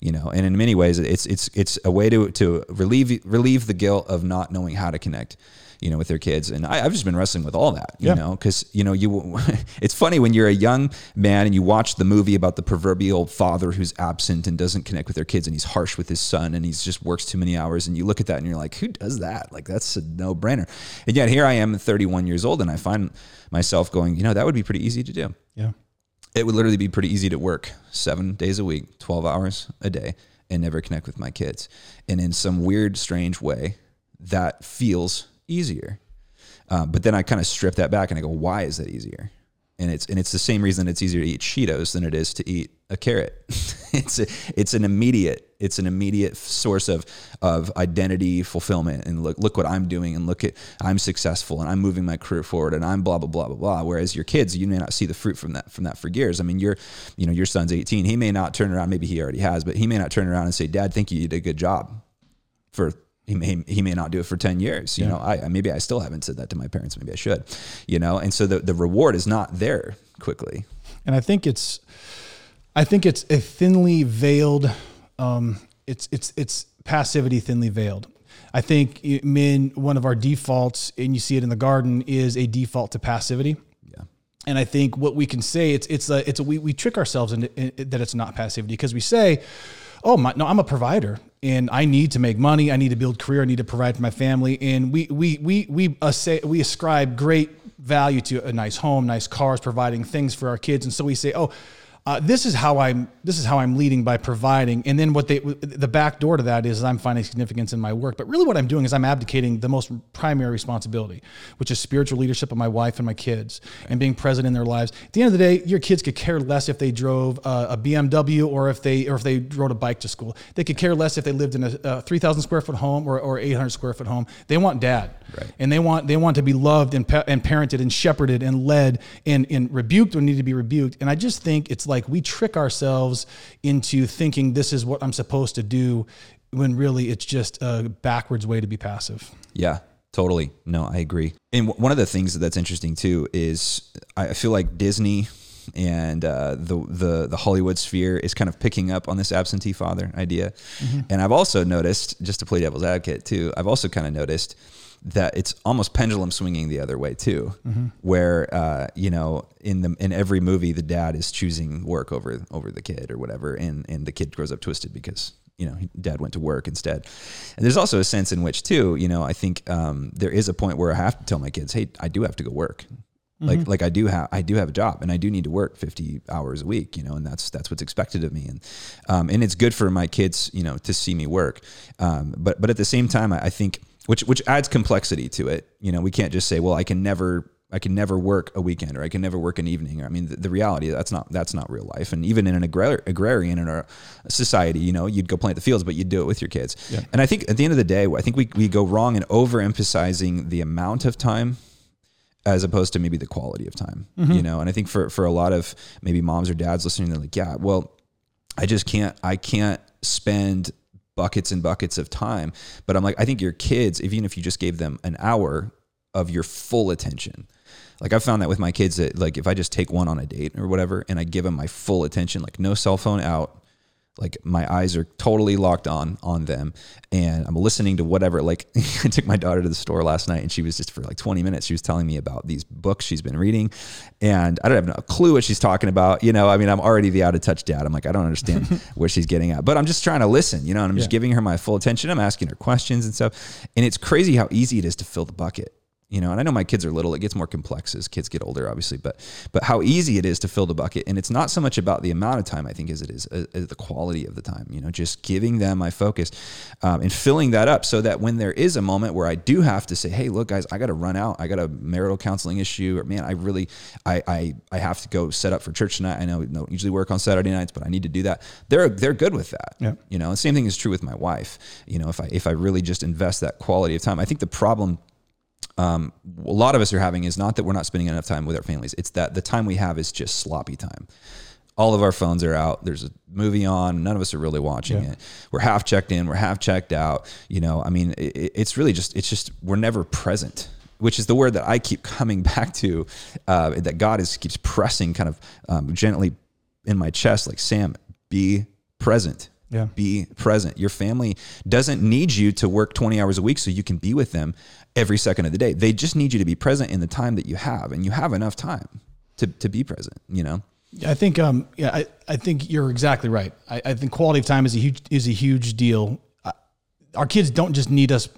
Speaker 1: you know. And in many ways, it's it's it's a way to to relieve relieve the guilt of not knowing how to connect, you know, with their kids. And I, I've just been wrestling with all that, you
Speaker 2: Yeah.
Speaker 1: know, because you know you. It's funny when you're a young man and you watch the movie about the proverbial father who's absent and doesn't connect with their kids and he's harsh with his son and he's just works too many hours and you look at that and you're like, who does that? Like that's a no brainer. And yet here I am, 31 years old, and I find myself going, you know, that would be pretty easy to do
Speaker 2: Yeah.
Speaker 1: it would literally be pretty easy to work seven days a week, 12 hours a day, and never connect with my kids. And in some weird, strange way, that feels easier. Uh, but then I kind of strip that back and I go, why is that easier? And it's and it's the same reason it's easier to eat Cheetos than it is to eat a carrot. it's a, it's an immediate it's an immediate source of of identity fulfillment and look look what I'm doing and look at I'm successful and I'm moving my career forward and I'm blah blah blah blah blah. Whereas your kids, you may not see the fruit from that from that for years. I mean, your you know your son's 18. He may not turn around. Maybe he already has, but he may not turn around and say, "Dad, thank you. You did a good job." For he may he may not do it for 10 years you know I maybe I still haven't said that to my parents maybe I should you know and so the the reward is not there quickly
Speaker 2: and I think it's, I think it's a thinly veiled, um, it's it's it's passivity thinly veiled. I think it- men, one of our defaults, and you see it in the garden, is a default to passivity.
Speaker 1: yeah
Speaker 2: And I think what we can say it's it's a it's a we, we trick ourselves into in, that it's not passivity because we say, oh my no I'm a provider and I need to make money. I need to build career. I need to provide for my family. And we we we we uh, say we ascribe great value to a nice home nice cars providing things for our kids. And so we say oh uh, this is how I'm. This is how I'm leading by providing, and then what they the back door to that is I'm finding significance in my work. But really, what I'm doing is I'm abdicating the most primary responsibility, which is spiritual leadership of my wife and my kids, and being present in their lives. At the end of the day, your kids could care less if they drove uh, a BMW or if they or if they rode a bike to school. They could care less if they lived in a, a 3,000 square foot home or, or 800 square foot home. They want dad,
Speaker 1: Right.
Speaker 2: and they want they want to be loved and, pa- and parented and shepherded and led and, and rebuked when need to be rebuked. And I just think it's like we trick ourselves into thinking this is what I'm supposed to do when really it's just a backwards way to be passive.
Speaker 1: Yeah, totally. No, I agree. And one of the things that's interesting too is I I feel like Disney and uh, the the the Hollywood sphere is kind of picking up on this absentee father idea. Mm-hmm. And I've also noticed, just to play devil's advocate too, I've also kind of noticed that it's almost pendulum swinging the other way too, mm-hmm. where uh, you know in the in every movie the dad is choosing work over over the kid or whatever, and and the kid grows up twisted because you know dad went to work instead. And there's also a sense in which too, you know, I think um, there is a point where I have to tell my kids, hey, I do have to go work. Like mm-hmm. like I do have I do have a job and I do need to work 50 hours a week, you know, and that's that's what's expected of me. And um, and it's good for my kids, you know, to see me work. Um, but but at the same time, I, I think which which adds complexity to it. You know, we can't just say, well, I can never I can never work a weekend or I can never work an evening. I mean, the, the reality that's not that's not real life. And even in an agrar- agrarian in our society, you know, you'd go plant the fields, but you'd do it with your kids. Yeah. And I think at the end of the day, I think we we go wrong in overemphasizing the amount of time as opposed to maybe the quality of time. Mm-hmm. You know, and I think for for a lot of maybe moms or dads listening, they're like, yeah, well, I just can't I can't spend buckets and buckets of time. But I'm like, I think your kids, even if you just gave them an hour of your full attention, like I've found that with my kids that like if I just take one on a date or whatever and I give them my full attention, like no cell phone out, like my eyes are totally locked on on them. And i'm listening to whatever like i took my daughter to the store last night and she was just for like 20 minutes she was telling me about these books she's been reading. And i don't have a clue what she's talking about you know? I mean i'm already the out of touch dad. I'm like i don't understand where she's getting at. But i'm just trying to listen you know? And i'm just giving her my full attention. I'm asking her questions and stuff. And it's crazy how easy it is to fill the bucket you know and i know my kids are little it gets more complex as kids get older obviously but but how easy it is to fill the bucket. And it's not so much about the amount of time i think as it is uh, uh, the quality of the time you know just giving them my focus um, and filling that up so that when there is a moment where i do have to say hey look guys i got to run out. I got a marital counseling issue or man i really I, I i have to go set up for church tonight. I know we don't usually work on saturday nights but i need to do that. They're they're good with that. Yeah. you know the same thing is true with my wife. You know if i if i really just invest that quality of time i think the problem um, a lot of us are having is not that we're not spending enough time with our families. It's that the time we have is just sloppy time. All of our phones are out. There's a movie on. None of us are really watching yeah. it. We're half checked in. We're half checked out. You know, I mean, it, it's really just, it's just, we're never present which is the word that I keep coming back to, uh, that God is keeps pressing kind of um, gently in my chest, like Sam, be present. Yeah. Be present. Your family doesn't need you to work 20 hours a week so you can be with them every second of the day. They just need you to be present in the time that you have, and you have enough time to, to be present, you know?
Speaker 2: I think, um, yeah, I, I think you're exactly right. I, I think quality of time is a huge, is a huge deal. Our kids don't just need us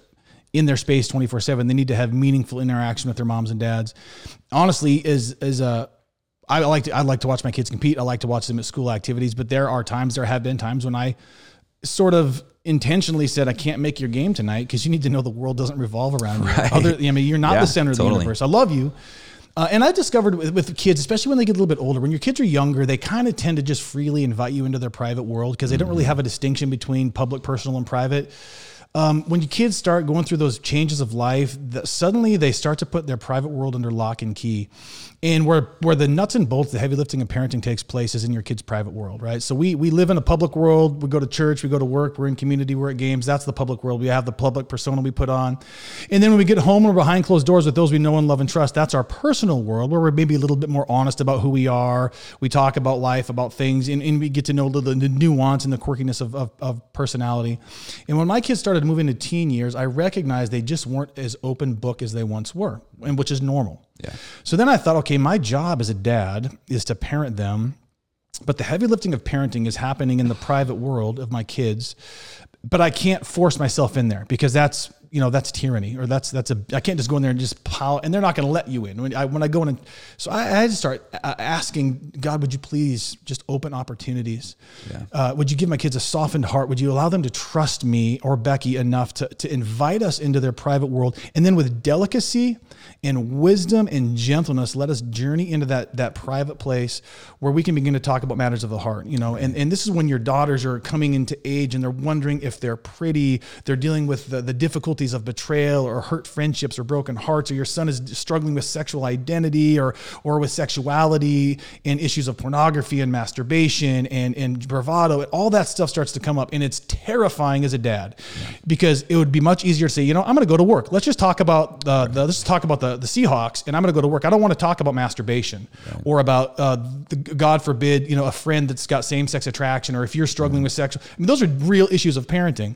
Speaker 2: in their space 24 seven. They need to have meaningful interaction with their moms and dads. Honestly, as, as a, I like to, I like to watch my kids compete. I like to watch them at school activities, but there are times, there have been times when I sort of intentionally said, I can't make your game tonight because you need to know the world doesn't revolve around right. you. Other, I mean, you're not yeah, the center of totally. the universe. I love you. Uh, and I discovered with, with, kids, especially when they get a little bit older, when your kids are younger, they kind of tend to just freely invite you into their private world because they mm-hmm. don't really mm-hmm. have a distinction between public, personal, and private. Um, when your kids start going through those changes of life, the, suddenly they start to put their private world under lock and key and where where the nuts and bolts, the heavy lifting of parenting takes place is in your kid's private world, right? So we we live in a public world. We go to church, we go to work, we're in community, we're at games. That's the public world. We have the public persona we put on, and then when we get home, we're behind closed doors with those we know and love and trust. That's our personal world, where we're maybe a little bit more honest about who we are. We talk about life, about things, and, and we get to know the, the nuance and the quirkiness of, of, of personality. And when my kids started moving to teen years, I recognized they just weren't as open book as they once were, and which is normal.
Speaker 1: Yeah.
Speaker 2: So then I thought, okay, my job as a dad is to parent them, but the heavy lifting of parenting is happening in the private world of my kids. But I can't force myself in there because that's you know that's tyranny or that's that's a I can't just go in there and just pile and they're not going to let you in. When I when I go in and so I, I had to start asking God would you please just open opportunities? Yeah. uh, would you give my kids a softened heart? Would you allow them to trust me or Becky enough to to invite us into their private world? And then with delicacy and wisdom and gentleness let us journey into that that private place where we can begin to talk about matters of the heart you know? And and this is when your daughters are coming into age and they're wondering if they're pretty they're dealing with the the difficulty difficulties of betrayal or hurt friendships or broken hearts, or your son is struggling with sexual identity or or with sexuality and issues of pornography and masturbation and and bravado, all that stuff starts to come up, and it's terrifying as a dad because it would be much easier to say, you know, I'm going to go to work. Let's just talk about the, the let's talk about the the Seahawks, and I'm going to go to work. I don't want to talk about masturbation or about uh, the, God forbid, you know, a friend that's got same sex attraction, or if you're struggling with sexual. I mean, those are real issues of parenting,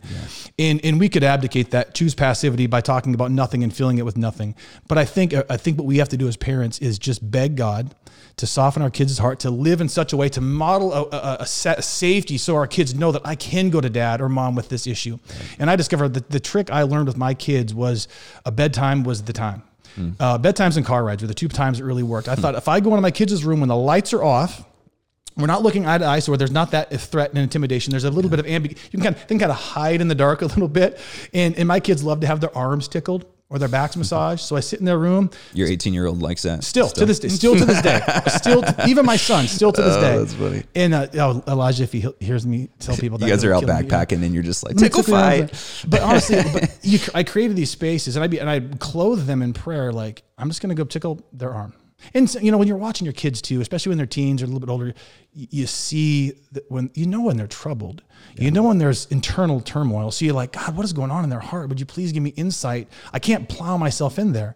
Speaker 2: and and we could abdicate that, choose passivity by talking about nothing and filling it with nothing. But I think I think what we have to do as parents is just beg God to soften our kids' heart, to live in such a way, to model a, a, a sa- safety so our kids know that I can go to dad or mom with this issue. And I discovered that the trick I learned with my kids was a bedtime was the time. Hmm. Uh, bedtimes and car rides were the two times it really worked. I hmm. thought if I go into my kids' room when the lights are off, we're not looking eye to eye, so where there's not that threat and intimidation. There's a little bit of ambiguity. You can kind of, can kind of hide in the dark a little bit. And, and my kids love to have their arms tickled or their backs massaged. So I sit in their room.
Speaker 1: Your 18 year old likes that.
Speaker 2: Still, to this day, still to this day, still to, even my son, still to this day.
Speaker 1: that's funny.
Speaker 2: And uh, oh, Elijah, if he he- hears me tell people that
Speaker 1: You guys are out
Speaker 2: kill me, yeah.
Speaker 1: backpacking and you're just like, tickle fight.
Speaker 2: But honestly, but you, I created these spaces and I be, and I clothe them in prayer. Like I'm just going to go tickle their arm. And so, you know, when you're watching your kids too, especially when they're teens or a little bit older, you, you see that when you know when they're troubled, you know when there's internal turmoil. So you're like, God, what is going on in their heart? Would you please give me insight? I can't plow myself in there.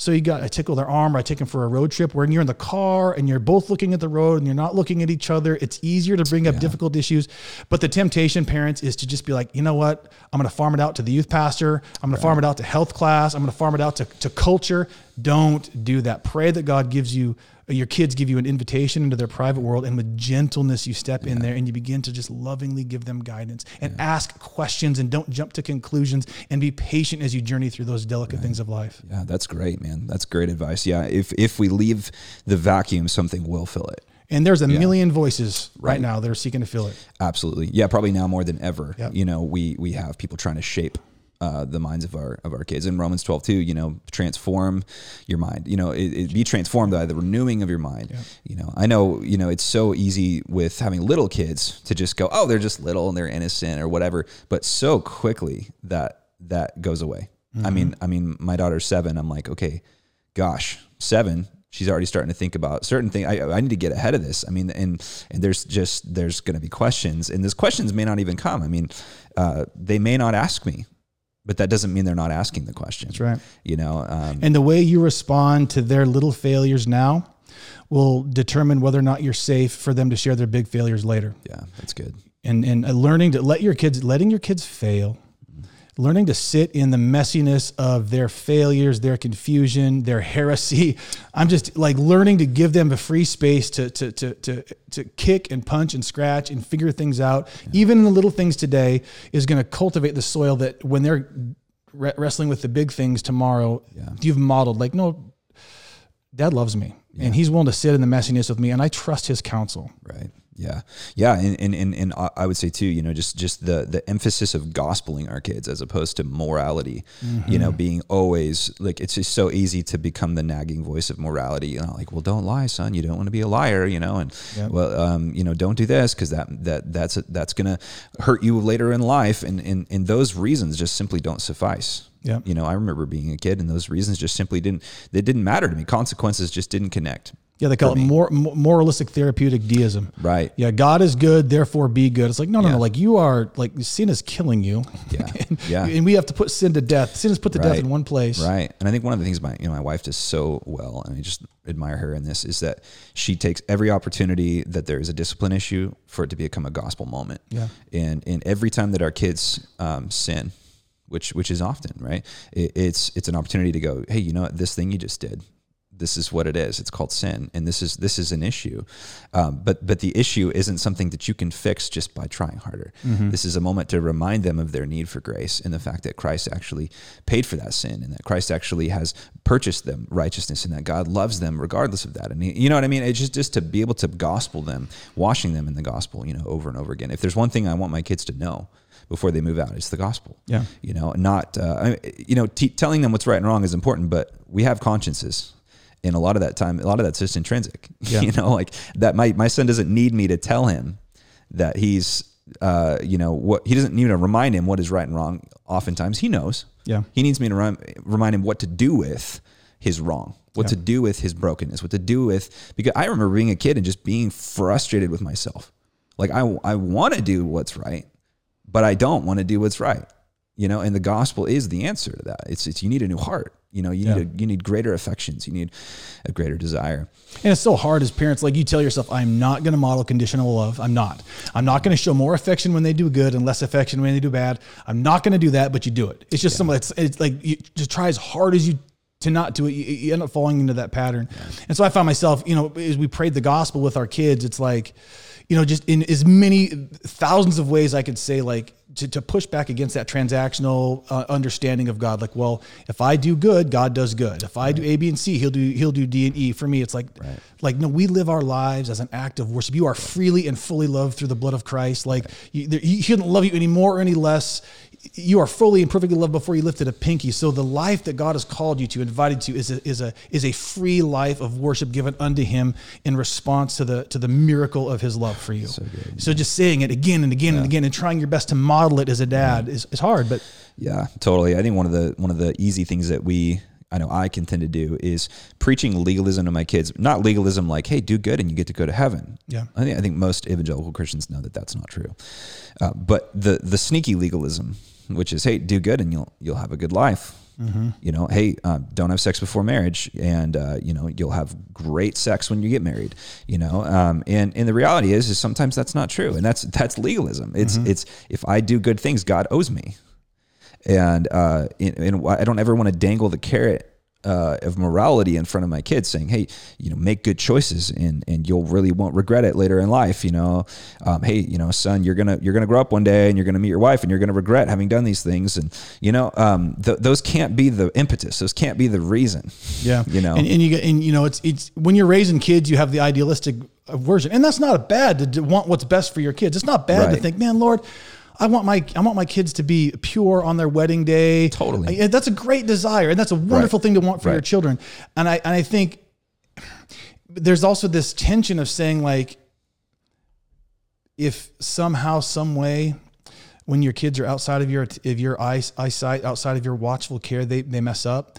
Speaker 2: So you got I tickle their arm, or I take them for a road trip where you're in the car and you're both looking at the road and you're not looking at each other. It's easier to bring up difficult issues. But the temptation, parents, is to just be like, you know what? I'm gonna farm it out to the youth pastor, I'm gonna farm it out to health class, I'm gonna farm it out to, to culture. Don't do that. Pray that God gives you your kids give you an invitation into their private world and with gentleness you step in there and you begin to just lovingly give them guidance and ask questions and don't jump to conclusions and be patient as you journey through those delicate things of life
Speaker 1: Yeah, that's great, man. That's great advice. Yeah, if if we leave the vacuum, something will fill it.
Speaker 2: and there's a million voices right, now that are seeking to fill it
Speaker 1: Absolutely. Yeah, probably now more than ever.
Speaker 2: Yep.
Speaker 1: You know, we we have people trying to shape uh, the minds of our of our kids. In Romans 12, too, you know, transform your mind. You know, it, it be transformed by the renewing of your mind. You know, I know, you know, it's so easy with having little kids to just go, oh, they're just little and they're innocent or whatever. But so quickly that that goes away. I mean, I mean, my daughter's seven. I'm like, okay, gosh, seven. She's already starting to think about certain things. I, I need to get ahead of this. I mean, and and there's just there's going to be questions, and those questions may not even come. I mean, uh, they may not ask me, but that doesn't mean they're not asking the question.
Speaker 2: That's right.
Speaker 1: You know, um,
Speaker 2: and the way you respond to their little failures now will determine whether or not you're safe for them to share their big failures later
Speaker 1: yeah, that's good.
Speaker 2: and and uh, learning to let your kids letting your kids fail learning to sit in the messiness of their failures their confusion their heresy. I'm just like learning to give them a free space to to to to, to kick and punch and scratch and figure things out. Even the little things today is going to cultivate the soil that when they're re- wrestling with the big things tomorrow you've modeled like no dad loves me and he's willing to sit in the messiness with me and i trust his counsel.
Speaker 1: Right. Yeah. Yeah. And, and, and, and I- would say too, you know, just, just the, the emphasis of gospeling our kids as opposed to morality, you know, being always like, it's just so easy to become the nagging voice of morality, you know, like, well, don't lie, son. You don't want to be a liar, you know, and well, um, you know, don't do this cause that, that, that's, that's going to hurt you later in life. And, and, and those reasons just simply don't suffice.
Speaker 2: Yeah.
Speaker 1: You know, I remember being a kid and those reasons just simply didn't, they didn't matter to me. Consequences just didn't connect.
Speaker 2: Yeah, they call it more, moralistic therapeutic deism.
Speaker 1: Right.
Speaker 2: Yeah, God is good, therefore be good. It's like no, no,
Speaker 1: Yeah.
Speaker 2: no. Like you are like sin is killing you.
Speaker 1: Yeah.
Speaker 2: and,
Speaker 1: Yeah.
Speaker 2: And we have to put sin to death. Sin is put to death in one place.
Speaker 1: Right. And I think one of the things my you know my wife does so well, and I just admire her in this, is that she takes every opportunity that there is a discipline issue for it to become a gospel moment.
Speaker 2: Yeah.
Speaker 1: And and every time that our kids um, sin, which which is often right, it, it's it's an opportunity to go, hey, you know what, this thing you just did. This is what it is. It's called sin, and this is this is an issue. Um, but but the issue isn't something that you can fix just by trying harder. This is a moment to remind them of their need for grace and the fact that Christ actually paid for that sin, and that Christ actually has purchased them righteousness, and that God loves them regardless of that. And he, you know what I mean? It's just just to be able to gospel them, washing them in the gospel, you know, over and over again. If there's one thing I want my kids to know before they move out, it's the gospel.
Speaker 2: Yeah.
Speaker 1: You know, not uh, you know, t- telling them what's right and wrong is important, but we have consciences. And a lot of that time, a lot of that's just intrinsic.
Speaker 2: Yeah.
Speaker 1: You know, like that. My my son doesn't need me to tell him that he's uh, you know, what he doesn't need to remind him what is right and wrong. Oftentimes, he knows.
Speaker 2: Yeah.
Speaker 1: He needs me to rem- remind him what to do with his wrong, what to do with his brokenness, what to do with because I remember being a kid and just being frustrated with myself. Like I I want to do what's right, but I don't want to do what's right. You know, and the gospel is the answer to that. It's it's you need a new heart. You know, you
Speaker 2: Yeah.
Speaker 1: need a, you need greater affections. You need a greater desire.
Speaker 2: And it's so hard as parents. Like you tell yourself, I'm not going to model conditional love. I'm not. I'm not going to show more affection when they do good and less affection when they do bad. I'm not going to do that, but you do it. It's just some. It's it's like you just try as hard as you to not do it. You, you end up falling into that pattern. And so I found myself, you know, as we prayed the gospel with our kids, it's like, you know, just in as many thousands of ways I could say, like to, to push back against that transactional uh, understanding of God. Like, well, if I do good, God does good. If I do A, B, and C, He'll do He'll do D and E. For me, it's like, like no, we live our lives as an act of worship. You are freely and fully loved through the blood of Christ. Like you, there, He shouldn't love you any more or any less. You are fully and perfectly loved before you lifted a pinky. So the life that God has called you to, invited to, is a, is a is a free life of worship given unto Him in response to the to the miracle of His love for you. So, just saying it again and again and again and trying your best to model it as a dad is, is hard, but
Speaker 1: Yeah, totally. I think one of the one of the easy things that we I know I can tend to do is preaching legalism to my kids. Not legalism like, hey, do good and you get to go to heaven.
Speaker 2: Yeah.
Speaker 1: I think I think most evangelical Christians know that that's not true. Uh, but the the sneaky legalism, which is, hey, do good and you'll you'll have a good life. You know, hey, um, don't have sex before marriage, and uh, you know you'll have great sex when you get married. You know, um, and and the reality is, is sometimes that's not true, and that's that's legalism. It's it's if I do good things, God owes me and uh, and, and I don't ever want to dangle the carrot uh, of morality in front of my kids, saying, "Hey, you know, make good choices, and and you'll really won't regret it later in life." You know, um, hey, you know, son, you're gonna you're gonna grow up one day, and you're gonna meet your wife, and you're gonna regret having done these things, and you know, um, th- those can't be the impetus. Those can't be the reason.
Speaker 2: Yeah,
Speaker 1: You know.
Speaker 2: and, and you get, and you know, it's it's when you're raising kids, you have the idealistic version, and that's not bad to, to want what's best for your kids. It's not bad to think, man, Lord. I want my I want my kids to be pure on their wedding day.
Speaker 1: Totally.
Speaker 2: I- that's a great desire, and that's a wonderful thing to want for your children. And I and I think there's also this tension of saying like, if somehow, some way, when your kids are outside of your of your eyes, eyesight, outside of your watchful care, they they mess up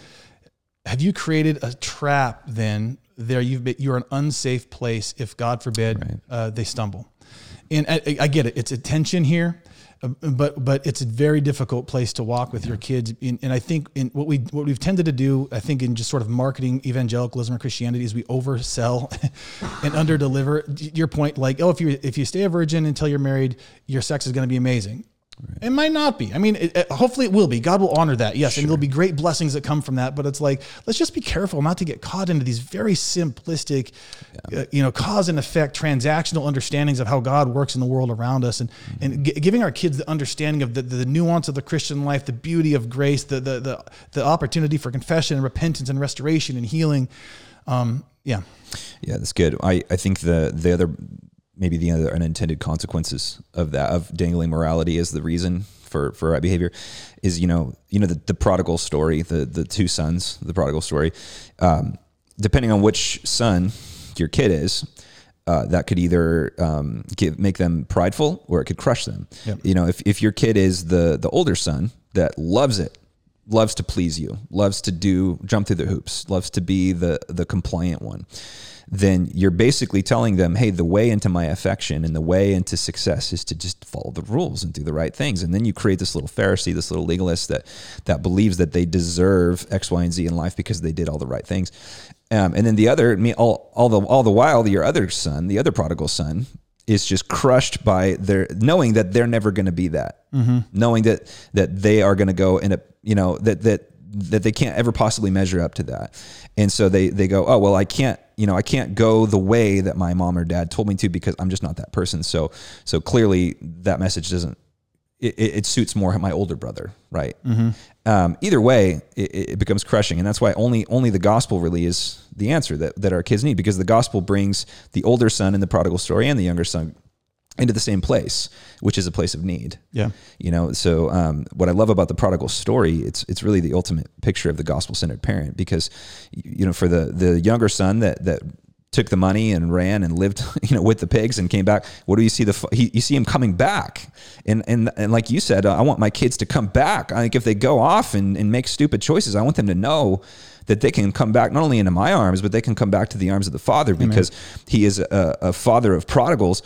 Speaker 2: have you created a trap then there you've been, you're an unsafe place if god forbid uh, they stumble and I, I get it it's a tension here uh, Um, but but it's a very difficult place to walk with your kids. In, and i think in what we what we've tended to do i think in just sort of marketing evangelicalism or christianity is we oversell and underdeliver. Your point like oh if you if you stay a virgin until you're married your sex is going to be amazing it might not be. I mean, it, it- hopefully it will be. God will honor that. Yes. And there'll be great blessings that come from that. But it's like, let's just be careful not to get caught into these very simplistic, uh, you know, cause and effect transactional understandings of how God works in the world around us and, and gi- giving our kids the understanding of the, the nuance of the Christian life, the beauty of grace, the, the, the, the opportunity for confession and repentance and restoration and healing. Um, yeah.
Speaker 1: Yeah, that's good. I, I think the the other maybe the other unintended consequences of that of dangling morality as the reason for for right behavior is you know you know the, the prodigal story the the two sons the prodigal story um, depending on which son your kid is uh, that could either um, give, make them prideful or it could crush them.
Speaker 2: Yep.
Speaker 1: You know, if, if your kid is the the older son that loves it, loves to please you, loves to do jump through the hoops, loves to be the the compliant one, then you're basically telling them, hey, the way into my affection and the way into success is to just follow the rules and do the right things. And then you create this little Pharisee, this little legalist that that believes that they deserve X, Y, and Z in life because they did all the right things. Um, and then the other, me, all, all the all the while, your other son, the other prodigal son, is just crushed by their knowing that they're never going to be that, knowing that that they are going to go in a you know that that that they can't ever possibly measure up to that, and so they they go, oh well, I can't you know I can't go the way that my mom or dad told me to because I'm just not that person. So so clearly that message doesn't it, it it suits more my older brother, right? Um, either way, it, it becomes crushing, and that's why only only the gospel really is the answer that that our kids need because the gospel brings the older son in the prodigal story and the younger son into the same place, which is a place of need.
Speaker 2: Yeah.
Speaker 1: You know, so um, what I love about the prodigal story, it's it's really the ultimate picture of the gospel centered parent because you know for the the younger son that that took the money and ran and lived, you know, with the pigs and came back. What do you see? The he, you see him coming back, and and and like you said, uh, I want my kids to come back. I think if they go off and, and make stupid choices, I want them to know that they can come back not only into my arms, but they can come back to the arms of the Father because Amen. He is a, a, father of prodigals.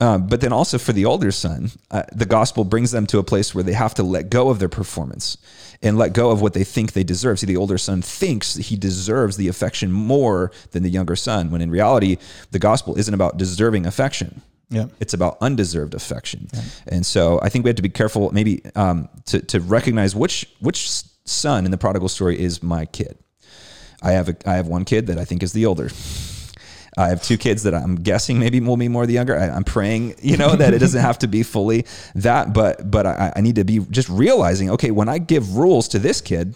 Speaker 1: Um, but then also for the older son, uh, the gospel brings them to a place where they have to let go of their performance and let go of what they think they deserve. See, the older son thinks he deserves the affection more than the younger son, when in reality, the gospel isn't about deserving affection. Yeah. It's about undeserved affection. Yeah. And so I think we have to be careful maybe um, to, to recognize which which son in the prodigal story is my kid. I have a, I have one kid that I think is the older. I have two kids that I'm guessing maybe will be more the younger. I, am praying, you know, that it doesn't have to be fully that, but but I, I need to be just realizing, okay, when I give rules to this kid,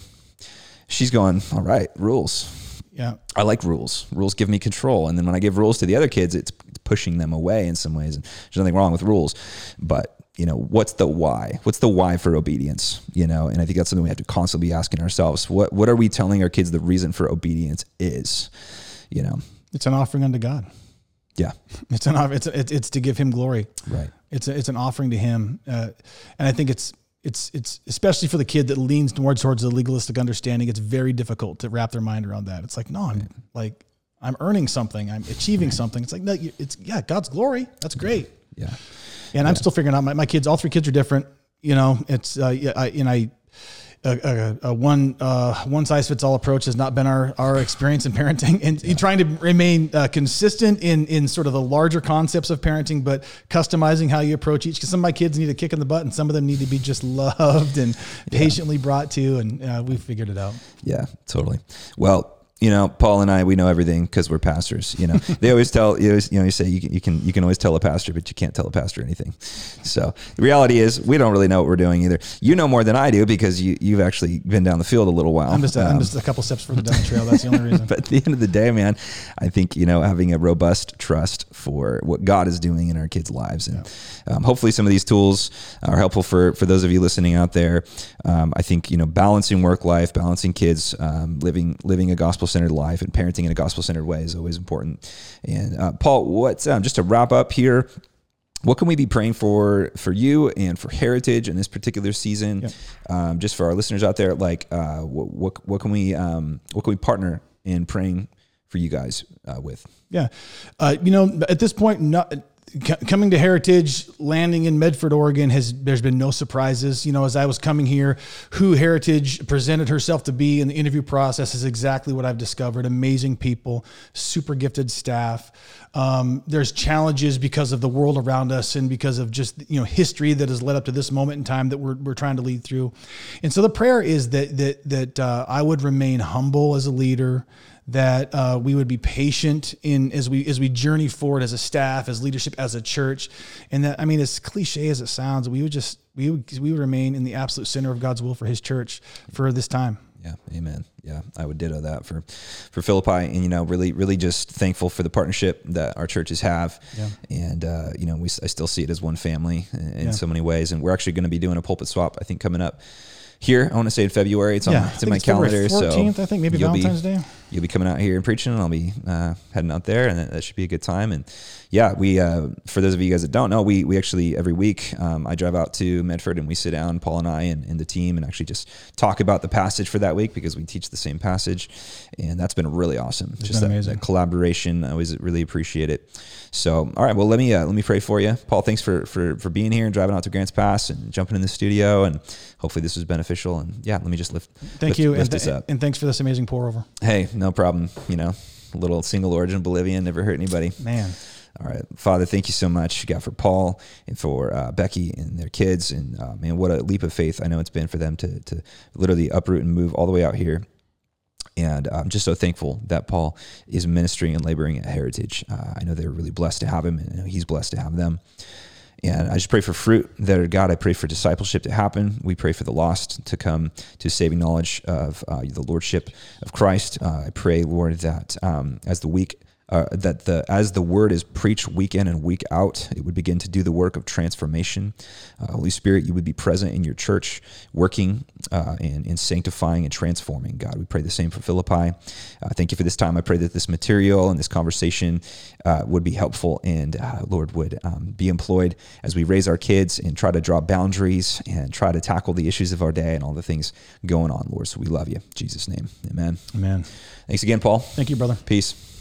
Speaker 1: she's going, all right, rules.
Speaker 2: Yeah.
Speaker 1: I like rules. Rules give me control. And then when I give rules to the other kids, it's pushing them away in some ways. And there's nothing wrong with rules. But, you know, what's the why? What's the why for obedience? You know, and I think that's something we have to constantly be asking ourselves. What what are we telling our kids the reason for obedience is? You know,
Speaker 2: it's an offering unto God.
Speaker 1: Yeah,
Speaker 2: it's an it's it's, it's to give Him glory.
Speaker 1: Right.
Speaker 2: It's a, it's an offering to Him, uh, and I think it's it's it's especially for the kid that leans more towards the legalistic understanding. It's very difficult to wrap their mind around that. It's like no, I'm right. like I'm earning something, I'm achieving right. something. It's like no, it's yeah, God's glory. That's great.
Speaker 1: Yeah.
Speaker 2: And I'm still figuring out my, my kids. All three kids are different. You know, it's uh, yeah, I, and I a, a, a one uh, one size fits all approach has not been our, our experience in parenting, and yeah. trying to remain uh, consistent in in sort of the larger concepts of parenting, but customizing how you approach each. Because some of my kids need a kick in the butt, and some of them need to be just loved and yeah. patiently brought to, and uh, we figured it out.
Speaker 1: Yeah, totally. Well, you know, Paul and I, we know everything because we're pastors. You know, they always tell you, always, you know, you say you can, you can, you can always tell a pastor, but you can't tell a pastor anything. So the reality is, we don't really know what we're doing either. You know more than I do because you, you've actually been down the field a little while.
Speaker 2: I'm just, um, I'm just a couple steps further down the trail. That's the only reason.
Speaker 1: but at the end of the day, man, I think you know having a robust trust for what God is doing in our kids' lives, and yeah. um, hopefully some of these tools are helpful for for those of you listening out there. Um, I think you know balancing work life, balancing kids, um, living living a gospel centered life and parenting in a gospel centered way is always important. And uh, Paul, what's um, just to wrap up here? What can we be praying for for you and for Heritage in this particular season? Yeah. Um, just for our listeners out there, like uh, what, what, what can we um, what can we partner in praying for you guys uh, with?
Speaker 2: Yeah, uh, you know, at this point, not coming to Heritage, landing in Medford, Oregon, has there's been no surprises. You know, as I was coming here, who Heritage presented herself to be in the interview process is exactly what I've discovered. Amazing people, super gifted staff. Um, there's challenges because of the world around us and because of just you know history that has led up to this moment in time that we're, we're trying to lead through. And so the prayer is that that that uh, I would remain humble as a leader that uh, we would be patient in as we as we journey forward as a staff, as leadership, as a church, and that I mean, as cliche as it sounds, we would just we would we would remain in the absolute center of God's will for His church for this time.
Speaker 1: Yeah, amen. Yeah, I would ditto that for for Philippi, and you know, really, really just thankful for the partnership that our churches have, yeah. and uh, you know, we I still see it as one family in yeah. so many ways, and we're actually going to be doing a pulpit swap, I think, coming up here. I want to say in February. It's on yeah, it's in my calendar. 14th,
Speaker 2: so I think maybe Valentine's
Speaker 1: be,
Speaker 2: Day.
Speaker 1: You'll be coming out here and preaching, and I'll be uh, heading out there, and that, that, should be a good time. And yeah, we uh, for those of you guys that don't know, we we actually every week um, I drive out to Medford and we sit down, Paul and I and, and, the team, and actually just talk about the passage for that week because we teach the same passage, and that's been really awesome.
Speaker 2: It's
Speaker 1: just that,
Speaker 2: that,
Speaker 1: collaboration, I always really appreciate it. So all right, well let me uh, let me pray for you, Paul. Thanks for for for being here and driving out to Grants Pass and jumping in the studio, and hopefully this was beneficial. And yeah, let me just lift.
Speaker 2: Thank
Speaker 1: lift,
Speaker 2: you,
Speaker 1: lift
Speaker 2: and, th- and thanks for this amazing pour over.
Speaker 1: Hey, no problem. You know, a little single origin Bolivian never hurt anybody.
Speaker 2: Man.
Speaker 1: All right, Father, thank you so much, God, for Paul and for uh, Becky and their kids, and uh, man, what a leap of faith I know it's been for them to to literally uproot and move all the way out here. And I'm just so thankful that Paul is ministering and laboring at Heritage. Uh, I know they're really blessed to have him, and he's blessed to have them. And I just pray for fruit there, God. I pray for discipleship to happen. We pray for the lost to come to saving knowledge of uh, the Lordship of Christ. Uh, I pray, Lord, that um, as the week uh, that the as the word is preached week in and week out, it would begin to do the work of transformation. Uh, Holy Spirit, you would be present in your church, working uh, and, and sanctifying and transforming. God, we pray the same for Philippi. Uh, thank you for this time. I pray that this material and this conversation uh, would be helpful and uh, Lord would um, be employed as we raise our kids and try to draw boundaries and try to tackle the issues of our day and all the things going on, Lord. So we love you. In Jesus' name, Amen.
Speaker 2: Amen.
Speaker 1: Thanks again, Paul.
Speaker 2: Thank you, brother.
Speaker 1: Peace.